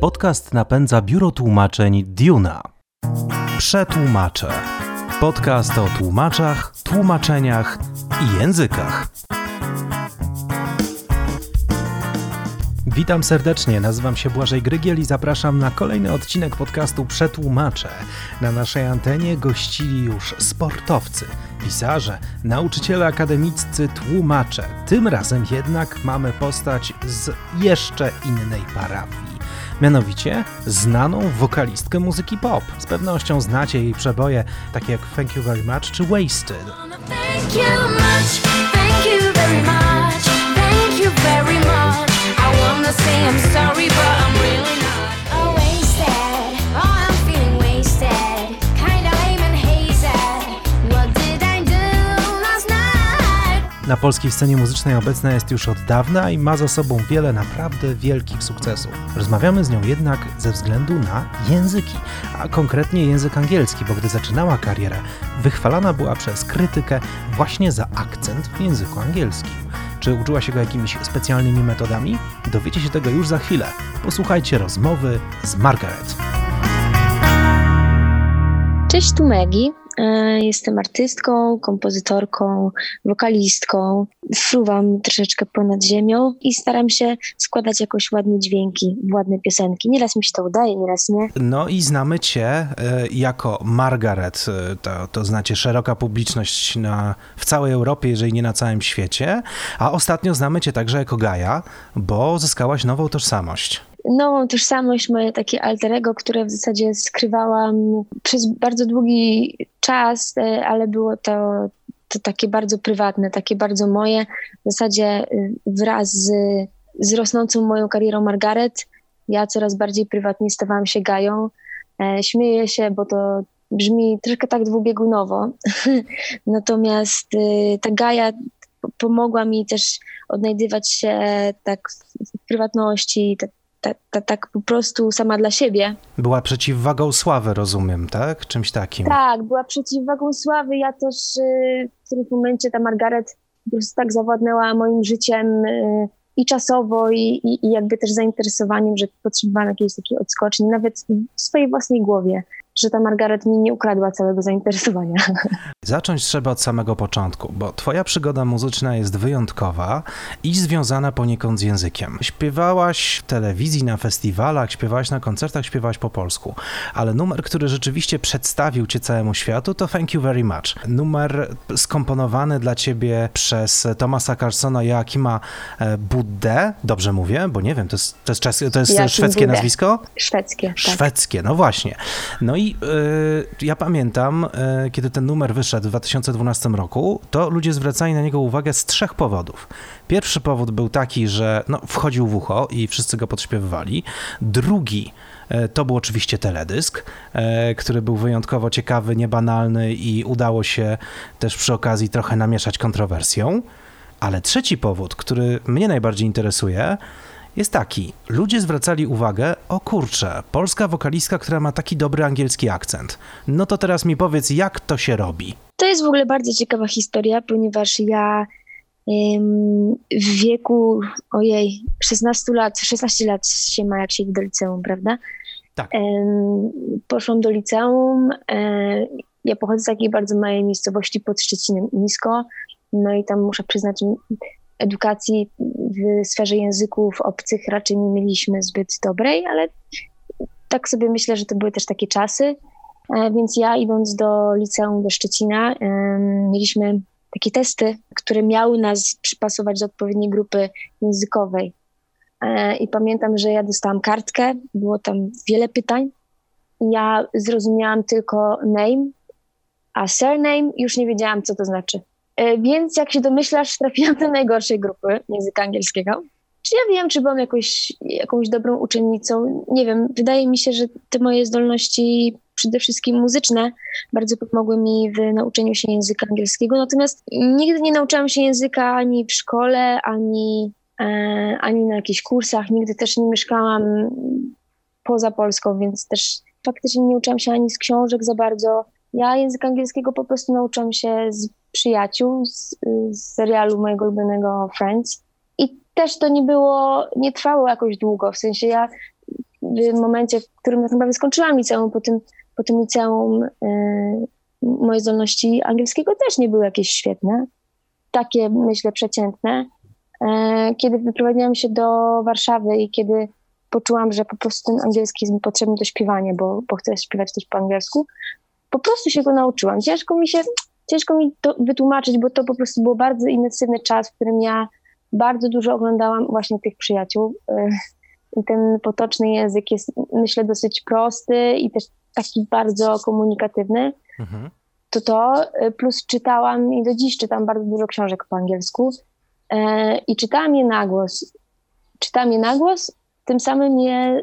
Podcast napędza biuro tłumaczeń Duna. Przetłumaczę. Podcast o tłumaczach, tłumaczeniach i językach. Witam serdecznie, nazywam się Błażej Grygiel i zapraszam na kolejny odcinek podcastu Przetłumaczę. Na naszej antenie gościli już sportowcy, pisarze, nauczyciele akademiccy, tłumacze. Tym razem jednak mamy postać z jeszcze innej parafii. Mianowicie znaną wokalistkę muzyki pop. Z pewnością znacie jej przeboje takie jak Thank You Very Much czy Wasted. Na polskiej scenie muzycznej obecna jest już od dawna i ma za sobą wiele naprawdę wielkich sukcesów. Rozmawiamy z nią jednak ze względu na języki, a konkretnie język angielski, bo gdy zaczynała karierę, wychwalana była przez krytykę właśnie za akcent w języku angielskim. Czy uczyła się go jakimiś specjalnymi metodami? Dowiecie się tego już za chwilę. Posłuchajcie rozmowy z Margaret. Cześć, tu Maggie. E, jestem artystką, kompozytorką, wokalistką. Fruwam troszeczkę ponad ziemią i staram się składać jakoś ładne dźwięki, ładne piosenki. Nieraz mi się to udaje, nieraz nie. No i znamy cię e, jako Margaret. E, to, to znacie szeroka publiczność na, w całej Europie, jeżeli nie na całym świecie. A ostatnio znamy cię także jako Gaja, bo zyskałaś nową tożsamość nową tożsamość, moje takie alterego, które w zasadzie skrywałam przez bardzo długi czas, e, ale było to, to takie bardzo prywatne, takie bardzo moje. W zasadzie e, wraz z, z rosnącą moją karierą Margaret, ja coraz bardziej prywatnie stawałam się gają. E, śmieję się, bo to brzmi troszkę tak dwubiegunowo. Natomiast ta gaja pomogła mi też odnajdywać się tak w prywatności, tak tak, tak, tak po prostu sama dla siebie. Była przeciwwagą sławy, rozumiem, tak? Czymś takim. Tak, była przeciwwagą sławy. Ja też y, w którymś momencie ta Margaret po prostu tak zawładnęła moim życiem y, i czasowo, i, i, i, jakby też zainteresowaniem, że potrzebowałam jakiejś takiej odskoczni, nawet w swojej własnej głowie że ta Margaret mi nie ukradła całego zainteresowania. Zacząć trzeba od samego początku, bo twoja przygoda muzyczna jest wyjątkowa i związana poniekąd z językiem. Śpiewałaś w telewizji, na festiwalach, śpiewałaś na koncertach, śpiewałaś po polsku, ale numer, który rzeczywiście przedstawił cię całemu światu to Thank You Very Much. Numer skomponowany dla ciebie przez Thomasa Carsona i Joachima e, Budde, dobrze mówię, bo nie wiem, to jest, to jest, czes, to jest szwedzkie Budde. nazwisko? Szwedzkie. Tak. Szwedzkie, no właśnie. No i y, ja pamiętam, y, kiedy ten numer wyszedł w 2012 roku, to ludzie zwracali na niego uwagę z trzech powodów. Pierwszy powód był taki, że no, wchodził w ucho i wszyscy go podśpiewywali. Drugi y, to był oczywiście teledysk, y, który był wyjątkowo ciekawy, niebanalny i udało się też przy okazji trochę namieszać kontrowersją. Ale trzeci powód, który mnie najbardziej interesuje, jest taki. Ludzie zwracali uwagę, o kurczę, polska wokalistka, która ma taki dobry angielski akcent. No to teraz mi powiedz, jak to się robi? To jest w ogóle bardzo ciekawa historia, ponieważ ja w wieku, ojej, 16 lat, 16 lat się ma, jak się idzie do liceum, prawda? Tak. Poszłam do liceum. E, ja pochodzę z takiej bardzo małej miejscowości pod Szczecinem, Nisko. No i tam muszę przyznać, edukacji w sferze języków obcych raczej nie mieliśmy zbyt dobrej, ale tak sobie myślę, że to były też takie czasy. E, więc ja idąc do liceum do Szczecina, mieliśmy takie testy, które miały nas przypasować do odpowiedniej grupy językowej. E, I pamiętam, że ja dostałam kartkę, było tam wiele pytań. Ja zrozumiałam tylko name, a surname już nie wiedziałam, co to znaczy. E, więc jak się domyślasz, trafiłam do najgorszej grupy języka angielskiego. Czy ja wiem, czy byłam jakoś, jakąś dobrą uczennicą? Nie wiem. Wydaje mi się, że te moje zdolności, przede wszystkim muzyczne, bardzo pomogły mi w nauczeniu się języka angielskiego. Natomiast nigdy nie nauczyłam się języka ani w szkole, ani, e, ani na jakichś kursach. Nigdy też nie mieszkałam poza Polską, więc też faktycznie nie uczyłam się ani z książek za bardzo. Ja języka angielskiego po prostu nauczyłam się z przyjaciół z, z serialu mojego ulubionego Friends. I też to nie było, nie trwało jakoś długo, w sensie ja w momencie, w którym tak naprawdę skończyłam liceum, po tym, po tym liceum y, moje zdolności angielskiego też nie były jakieś świetne, takie myślę przeciętne. E, kiedy wyprowadziłam się do Warszawy i kiedy poczułam, że po prostu ten angielski jest mi potrzebny do śpiewania, bo, bo chcę śpiewać też po angielsku, po prostu się go nauczyłam. Ciężko mi się, ciężko mi to wytłumaczyć, bo to po prostu był bardzo intensywny czas, w którym ja bardzo dużo oglądałam właśnie tych przyjaciół. E, I ten potoczny język jest, myślę, dosyć prosty i też taki bardzo komunikatywny. Mhm. To to, e, plus czytałam i do dziś czytam bardzo dużo książek po angielsku e, i czytałam je na głos. Czytałam je na głos, tym samym je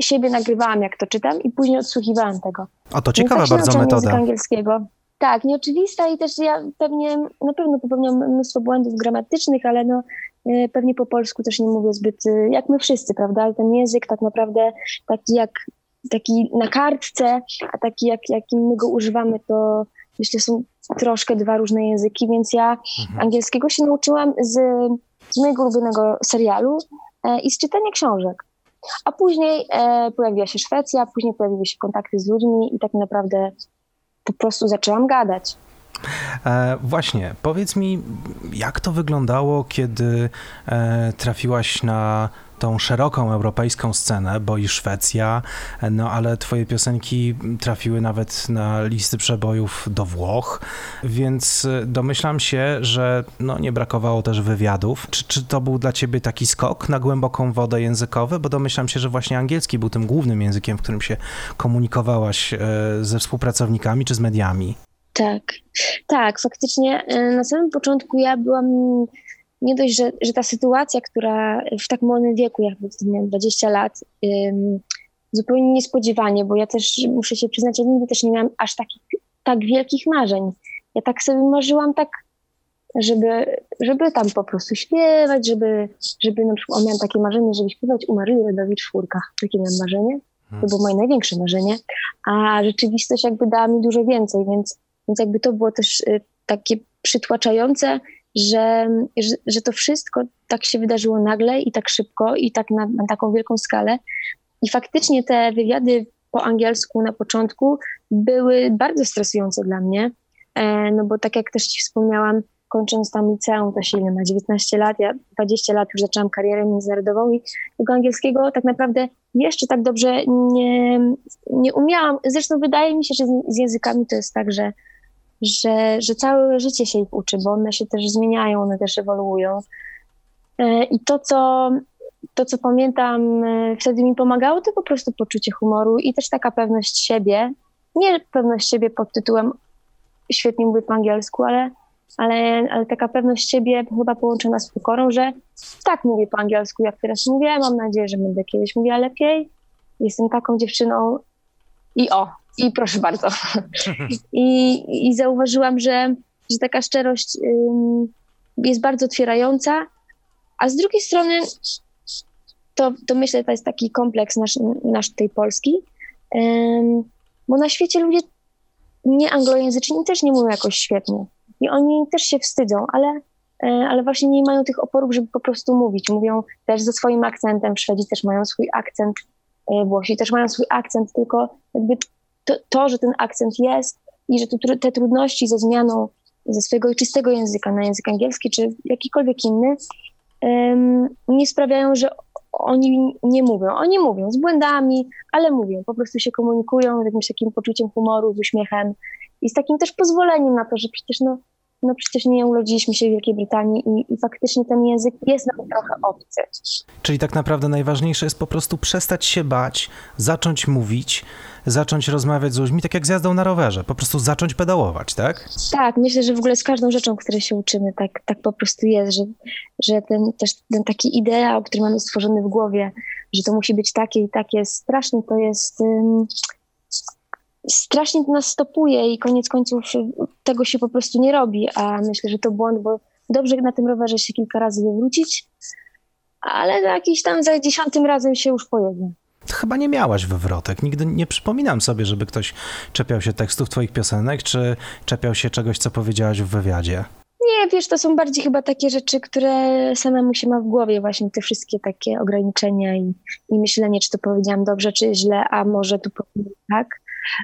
siebie nagrywałam, jak to czytam i później odsłuchiwałam tego. O, to ciekawa tak bardzo metoda. angielskiego. Tak, nieoczywista i też ja pewnie, na pewno popełniam mnóstwo błędów gramatycznych, ale no e, pewnie po polsku też nie mówię zbyt, e, jak my wszyscy, prawda, ale ten język tak naprawdę taki jak, taki na kartce, a taki jak, jakim my go używamy, to myślę są troszkę dwa różne języki, więc ja mhm. angielskiego się nauczyłam z, z mojego ulubionego serialu e, i z czytania książek. A później e, pojawiła się Szwecja, później pojawiły się kontakty z ludźmi i tak naprawdę po prostu zaczęłam gadać. E, właśnie, powiedz mi, jak to wyglądało, kiedy e, trafiłaś na tą szeroką europejską scenę, bo i Szwecja, no ale twoje piosenki trafiły nawet na listy przebojów do Włoch, więc domyślam się, że no, nie brakowało też wywiadów. Czy, czy to był dla ciebie taki skok na głęboką wodę językowy? Bo domyślam się, że właśnie angielski był tym głównym językiem, w którym się komunikowałaś e, ze współpracownikami czy z mediami. Tak, tak, faktycznie e, na samym początku ja byłam nie dość, że, że ta sytuacja, która w tak młodym wieku, jak miałem 20 lat, um, zupełnie niespodziewanie, bo ja też muszę się przyznać, ja nigdy też nie miałam aż takich, tak wielkich marzeń. Ja tak sobie marzyłam tak, żeby, żeby tam po prostu śpiewać, żeby, żeby na przykład, o, miałam takie marzenie, żeby śpiewać u Rodowicz w czwórkach. Takie miałam marzenie. To hmm. było moje największe marzenie. A rzeczywistość jakby dała mi dużo więcej, więc, więc jakby to było też y, takie przytłaczające, że, że, to wszystko tak się wydarzyło nagle i tak szybko i tak na, na taką wielką skalę. I faktycznie te wywiady po angielsku na początku były bardzo stresujące dla mnie, e, no bo tak jak też Ci wspomniałam, kończąc tam liceum, to się ile ma 19 lat, ja 20 lat już zaczęłam karierę międzynarodową i tego angielskiego tak naprawdę jeszcze tak dobrze nie, nie umiałam. Zresztą wydaje mi się, że z, z językami to jest tak, że że, że całe życie się ich uczy, bo one się też zmieniają, one też ewoluują. E, I to, co, to, co pamiętam, e, wtedy mi pomagało, to po prostu poczucie humoru i też taka pewność siebie. Nie pewność siebie pod tytułem świetnie mówię po angielsku, ale, ale, ale taka pewność siebie chyba połączona z pokorą, że tak mówię po angielsku, jak teraz mówię, mam nadzieję, że będę kiedyś mówiła lepiej. Jestem taką dziewczyną i o, i proszę bardzo. I, i zauważyłam, że, że taka szczerość jest bardzo otwierająca, a z drugiej strony to, to myślę, to jest taki kompleks nasz, nasz tej Polski, bo na świecie ludzie nieanglojęzyczni też nie mówią jakoś świetnie. I oni też się wstydzą, ale, e, ale właśnie nie mają tych oporów, żeby po prostu mówić. Mówią też ze swoim akcentem, Szwedzi też mają swój akcent, e, Włosi też mają swój akcent, tylko jakby to, to, że ten akcent jest i że te trudności ze zmianą ze swojego ojczystego języka na język angielski czy jakikolwiek inny um, nie sprawiają, że oni nie mówią. Oni mówią z błędami, ale mówią, po prostu się komunikują z jakimś takim poczuciem humoru, z uśmiechem i z takim też pozwoleniem na to, że przecież no, no przecież nie urodziliśmy się w Wielkiej Brytanii i, i faktycznie ten język jest nam trochę obcy. Czyli tak naprawdę najważniejsze jest po prostu przestać się bać, zacząć mówić, zacząć rozmawiać z ludźmi, tak jak z jazdą na rowerze, po prostu zacząć pedałować, tak? Tak, myślę, że w ogóle z każdą rzeczą, której się uczymy, tak, tak po prostu jest, że, że ten, też ten taki ideał, który mamy stworzony w głowie, że to musi być takie i takie, strasznie to jest... Um, strasznie to nas stopuje i koniec końców tego się po prostu nie robi, a myślę, że to błąd, bo dobrze na tym rowerze się kilka razy wywrócić, ale jakiś tam za dziesiątym razem się już pojedzie. Chyba nie miałaś wywrotek. Nigdy nie przypominam sobie, żeby ktoś czepiał się tekstów twoich piosenek, czy czepiał się czegoś, co powiedziałaś w wywiadzie. Nie, wiesz, to są bardziej chyba takie rzeczy, które samemu się ma w głowie, właśnie te wszystkie takie ograniczenia i, i myślenie, czy to powiedziałam dobrze, czy źle, a może tu tak,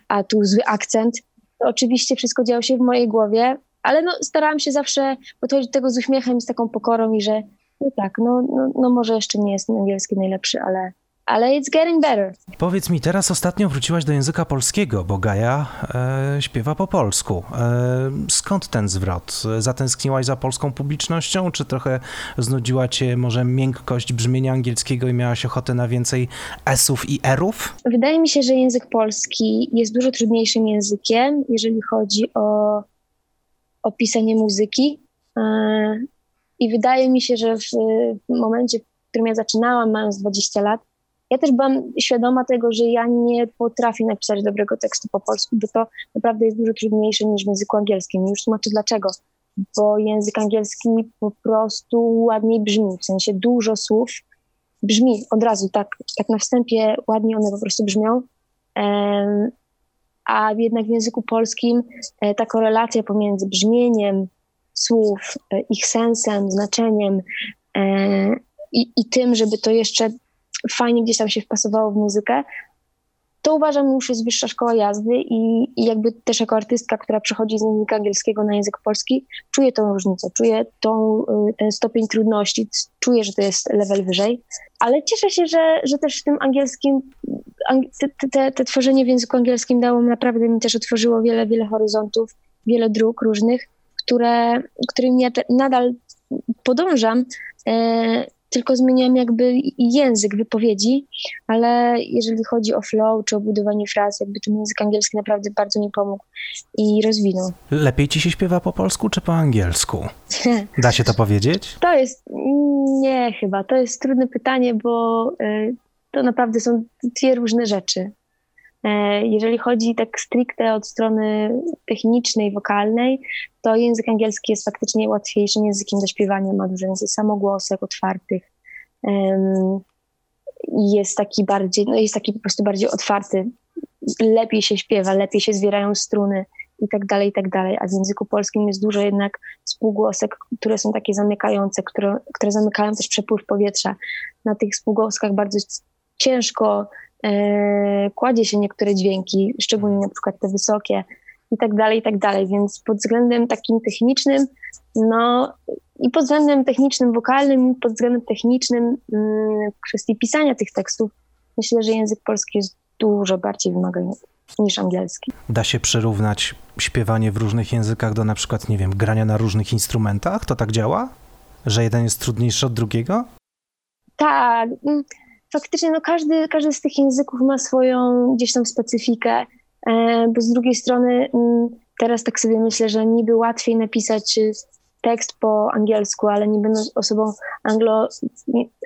a tu zły akcent. To oczywiście wszystko działo się w mojej głowie, ale no, starałam się zawsze podchodzić do tego z uśmiechem z taką pokorą i że no tak, no, no, no może jeszcze nie jest angielski najlepszy, ale, ale it's getting better. Powiedz mi, teraz ostatnio wróciłaś do języka polskiego, bo Gaja e, śpiewa po polsku. E, skąd ten zwrot? Zatęskniłaś za polską publicznością, czy trochę znudziła cię może miękkość brzmienia angielskiego i miałaś ochotę na więcej esów i erów? Wydaje mi się, że język polski jest dużo trudniejszym językiem, jeżeli chodzi o, o pisanie muzyki. E, I wydaje mi się, że w, w momencie, w którym ja zaczynałam, mając 20 lat, ja też byłam świadoma tego, że ja nie potrafię napisać dobrego tekstu po polsku, bo to naprawdę jest dużo trudniejsze niż w języku angielskim. Już tłumaczę dlaczego. Bo język angielski po prostu ładniej brzmi, w sensie dużo słów brzmi od razu, tak, tak na wstępie ładnie one po prostu brzmią. a jednak w języku polskim e, ta korelacja pomiędzy brzmieniem słów, e, ich sensem, znaczeniem e, i, i tym, żeby to jeszcze fajnie gdzieś tam się wpasowało w muzykę, to uważam już jest wyższa szkoła jazdy i, i, jakby też jako artystka, która przechodzi z języka angielskiego na język polski, czuję tą różnicę, czuję tą, y, ten stopień trudności, czuję, że to jest level wyżej, ale cieszę się, że, że też w tym angielskim, te, te, te tworzenie w języku angielskim dało naprawdę mi też otworzyło wiele, wiele horyzontów, wiele dróg różnych, które, którymi ja te, nadal podążam, e, tylko zmieniam jakby język wypowiedzi, ale jeżeli chodzi o flow czy o budowanie fraz, jakby ten język angielski naprawdę bardzo mi pomógł i rozwinął. Lepiej ci się śpiewa po polsku czy po angielsku? Da się to powiedzieć? To jest, nie chyba, to jest trudne pytanie, bo y, to naprawdę są dwie różne rzeczy. E, jeżeli chodzi tak stricte od strony technicznej, wokalnej, to język angielski jest faktycznie łatwiejszym językiem do śpiewania, ma dużo samogłosek otwartych. Jest taki bardziej, no jest taki po prostu bardziej otwarty, lepiej się śpiewa, lepiej się zwierają struny i tak dalej, i tak dalej. A w języku polskim jest dużo jednak spółgłosek, które są takie zamykające, które, które zamykają też przepływ powietrza. Na tych spółgłoskach bardzo ciężko kładzie się niektóre dźwięki, szczególnie na przykład te wysokie i tak dalej, i tak dalej. Więc pod względem takim technicznym, no i pod względem technicznym, wokalnym, pod względem technicznym mm, w kwestii pisania tych tekstów, myślę, że język polski jest dużo bardziej wymagający niż angielski. Da się przyrównać śpiewanie w różnych językach do na przykład, nie wiem, grania na różnych instrumentach? To tak działa? Że jeden jest trudniejszy od drugiego? Tak. Faktycznie no każdy, każdy z tych języków ma swoją gdzieś tam specyfikę, e, bo z drugiej strony mm, teraz tak sobie myślę, że niby łatwiej napisać tekst po angielsku, ale nie będąc osobą anglo,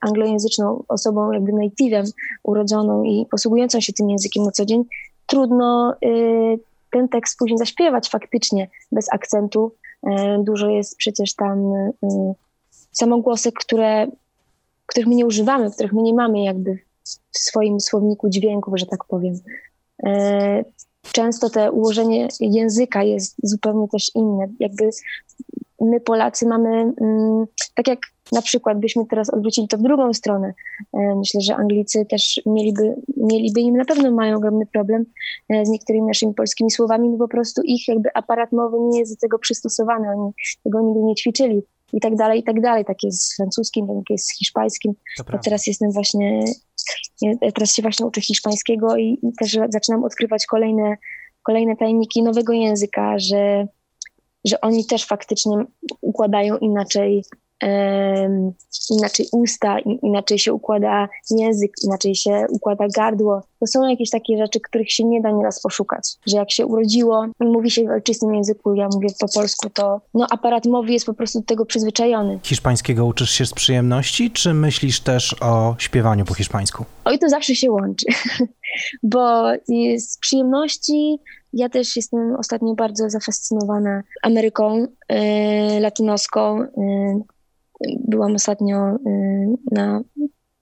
anglojęzyczną, osobą jakby native'em urodzoną i posługującą się tym językiem na co dzień, trudno y, ten tekst później zaśpiewać faktycznie bez akcentu. Y, dużo jest przecież tam y, samogłosek, które, których my nie używamy, których my nie mamy jakby w swoim słowniku dźwięków, że tak powiem. Y, często te ułożenie języka jest zupełnie też inne. Jakby my Polacy mamy, mm, tak jak na przykład byśmy teraz odwrócili to w drugą stronę, e, myślę, że Anglicy też mieliby, mieliby i na pewno mają ogromny problem e, z niektórymi naszymi polskimi słowami, bo po prostu ich jakby aparat mowy nie jest do tego przystosowany, oni tego nigdy nie ćwiczyli i tak dalej, i tak dalej. Tak jest z francuskim, tak jest z hiszpańskim. teraz jestem właśnie, teraz się właśnie uczę hiszpańskiego i, i też zaczynam odkrywać kolejne, kolejne tajniki nowego języka, że że oni też faktycznie układają inaczej, inaczej usta, inaczej się układa język, inaczej się układa gardło. To są jakieś takie rzeczy, których się nie da nieraz poszukać. Że jak się urodziło i mówi się w ojczystym języku, ja mówię po polsku, to no, aparat mowy jest po prostu do tego przyzwyczajony. Hiszpańskiego uczysz się z przyjemności, czy myślisz też o śpiewaniu po hiszpańsku? Oj, to zawsze się łączy, bo z przyjemności ja też jestem ostatnio bardzo zafascynowana Ameryką y, latynoską. Y, byłam ostatnio y, na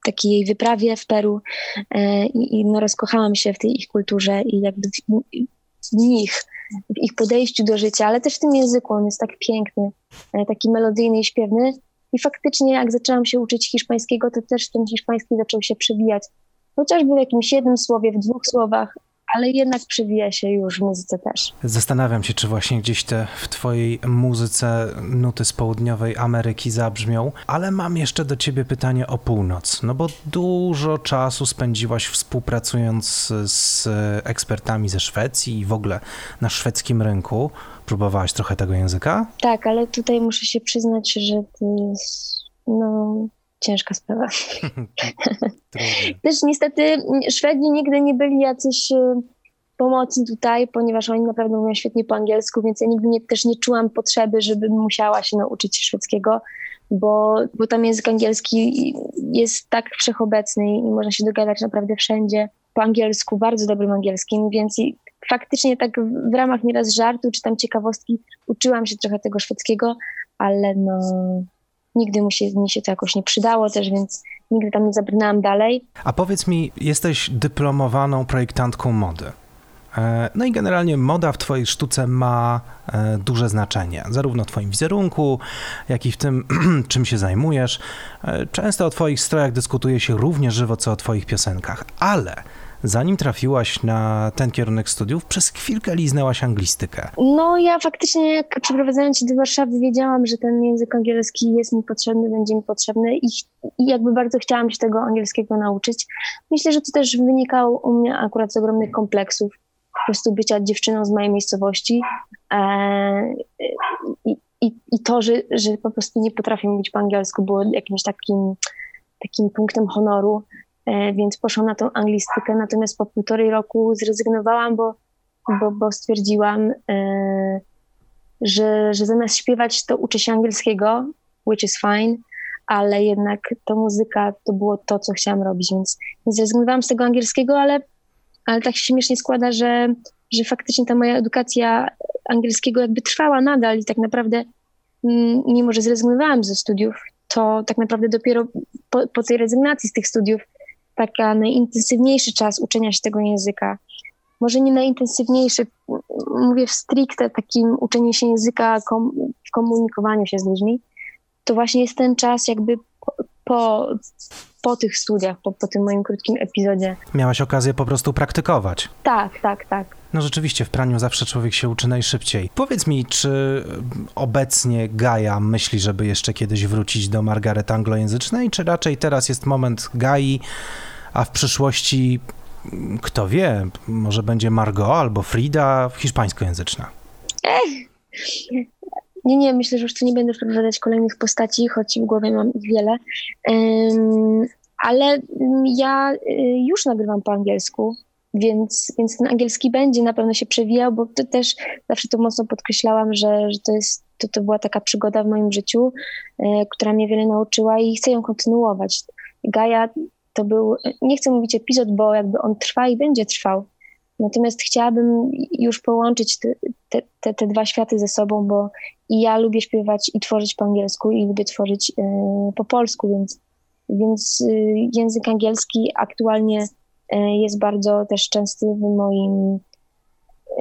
takiej wyprawie w Peru i, i no, rozkochałam się w tej ich kulturze i jakby w, w nich w ich podejściu do życia, ale też w tym języku. On jest tak piękny, e, taki melodyjny i śpiewny. I faktycznie, jak zaczęłam się uczyć hiszpańskiego, to też ten hiszpański zaczął się przewijać. Chociażby w jakimś jednym słowie, w dwóch słowach, ale jednak przewija się już w muzyce też. Zastanawiam się, czy właśnie gdzieś te w twojej muzyce nuty z południowej Ameryki zabrzmią, ale mam jeszcze do ciebie pytanie o północ, no bo dużo czasu spędziłaś współpracując z ekspertami ze Szwecji i w ogóle na szwedzkim rynku. Próbowałaś trochę tego języka? Tak, ale tutaj muszę się przyznać, że to jest, no, ciężka sprawa. Też niestety Szwedzi nigdy nie byli jacyś e, pomocni tutaj, ponieważ oni naprawdę mówią świetnie po angielsku, więc ja nigdy nie, też nie czułam potrzeby, żebym musiała się nauczyć szwedzkiego, bo, bo tam język angielski jest tak wszechobecny i można się dogadać naprawdę wszędzie po angielsku, bardzo dobrym angielskim, więc faktycznie tak w ramach nieraz żartu czy tam ciekawostki uczyłam się trochę tego szwedzkiego, ale no nigdy mu się, mi się to jakoś nie przydało też, więc nigdy tam nie zabrnęłam dalej. A powiedz mi, jesteś dyplomowaną projektantką mody. E, no i generalnie moda w Twojej sztuce ma e, duże znaczenie, zarówno w Twoim wizerunku, jak i w tym, czym się zajmujesz. E, często o Twoich strojach dyskutuje się równie żywo, co o Twoich piosenkach, ale zanim trafiłaś na ten kierunek studiów, przez chwilkę liznęłaś anglistykę. No ja faktycznie jak przeprowadzając się do Warszawy wiedziałam, że ten język angielski jest mi potrzebny, będzie mi potrzebny i, i jakby bardzo chciałam się tego angielskiego nauczyć. Myślę, że to też wynikało u mnie akurat z ogromnych kompleksów, po prostu bycia dziewczyną z mojej miejscowości e, i, i, i to, że, że po prostu nie potrafię mówić po angielsku było jakimś takim, takim punktem honoru. E, więc poszłam na tą anglistykę, natomiast po półtorej roku zrezygnowałam, bo, bo, bo stwierdziłam, e, że, że zamiast śpiewać, to uczę się angielskiego, which is fine, ale jednak to muzyka to było to, co chciałam robić, więc, zrezygnowałam z tego angielskiego, ale, ale tak się śmiesznie składa, że, że faktycznie ta moja edukacja angielskiego jakby trwała nadal i tak naprawdę mm, mimo, że zrezygnowałam ze studiów, to tak naprawdę dopiero po, po tej rezygnacji z tych studiów taka najintensywniejszy czas uczenia się tego języka. Może nie najintensywniejszy, mówię w stricte takim uczeniu się języka kom, w komunikowaniu się z ludźmi, to właśnie jest ten czas jakby po, po, po tych studiach, po, po tym moim krótkim epizodzie. Miałaś okazję po prostu praktykować. Tak, tak, tak. No rzeczywiście, w praniu zawsze człowiek się uczy najszybciej. Powiedz mi, czy obecnie Gaja myśli, żeby jeszcze kiedyś wrócić do Margaret anglojęzycznej, czy raczej teraz jest moment Gai, a w przyszłości, kto wie, może będzie Margot albo Frida hiszpańskojęzyczna? Ech. Nie, nie, myślę, że już tu nie będę wprowadzać kolejnych postaci, choć w głowie mam ich wiele. Um, ale ja y, już nagrywam po angielsku więc, więc ten angielski będzie na pewno się przewijał, bo to też zawsze to mocno podkreślałam, że, że to, jest, to, to była taka przygoda w moim życiu, e, która mnie wiele nauczyła i chcę ją kontynuować. Gaja to był, nie chcę mówić epizod, bo jakby on trwa i będzie trwał. Natomiast chciałabym już połączyć te, te, te, dwa światy ze sobą, bo i ja lubię śpiewać i tworzyć po angielsku, i lubię tworzyć y, po polsku, więc, więc y, język angielski aktualnie E, jest bardzo też częsty w moim,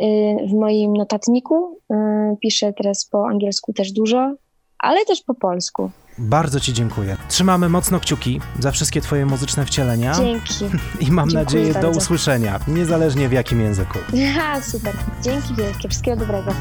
e, w moim notatniku. E, piszę teraz po angielsku też dużo, ale też po polsku. Bardzo Ci dziękuję. Trzymamy mocno kciuki za wszystkie Twoje muzyczne wcielenia. Dzięki. I mam dziękuję nadzieję bardzo. do usłyszenia, niezależnie w jakim języku. Ja, super. Dzięki wielkie. Wszystkiego dobrego.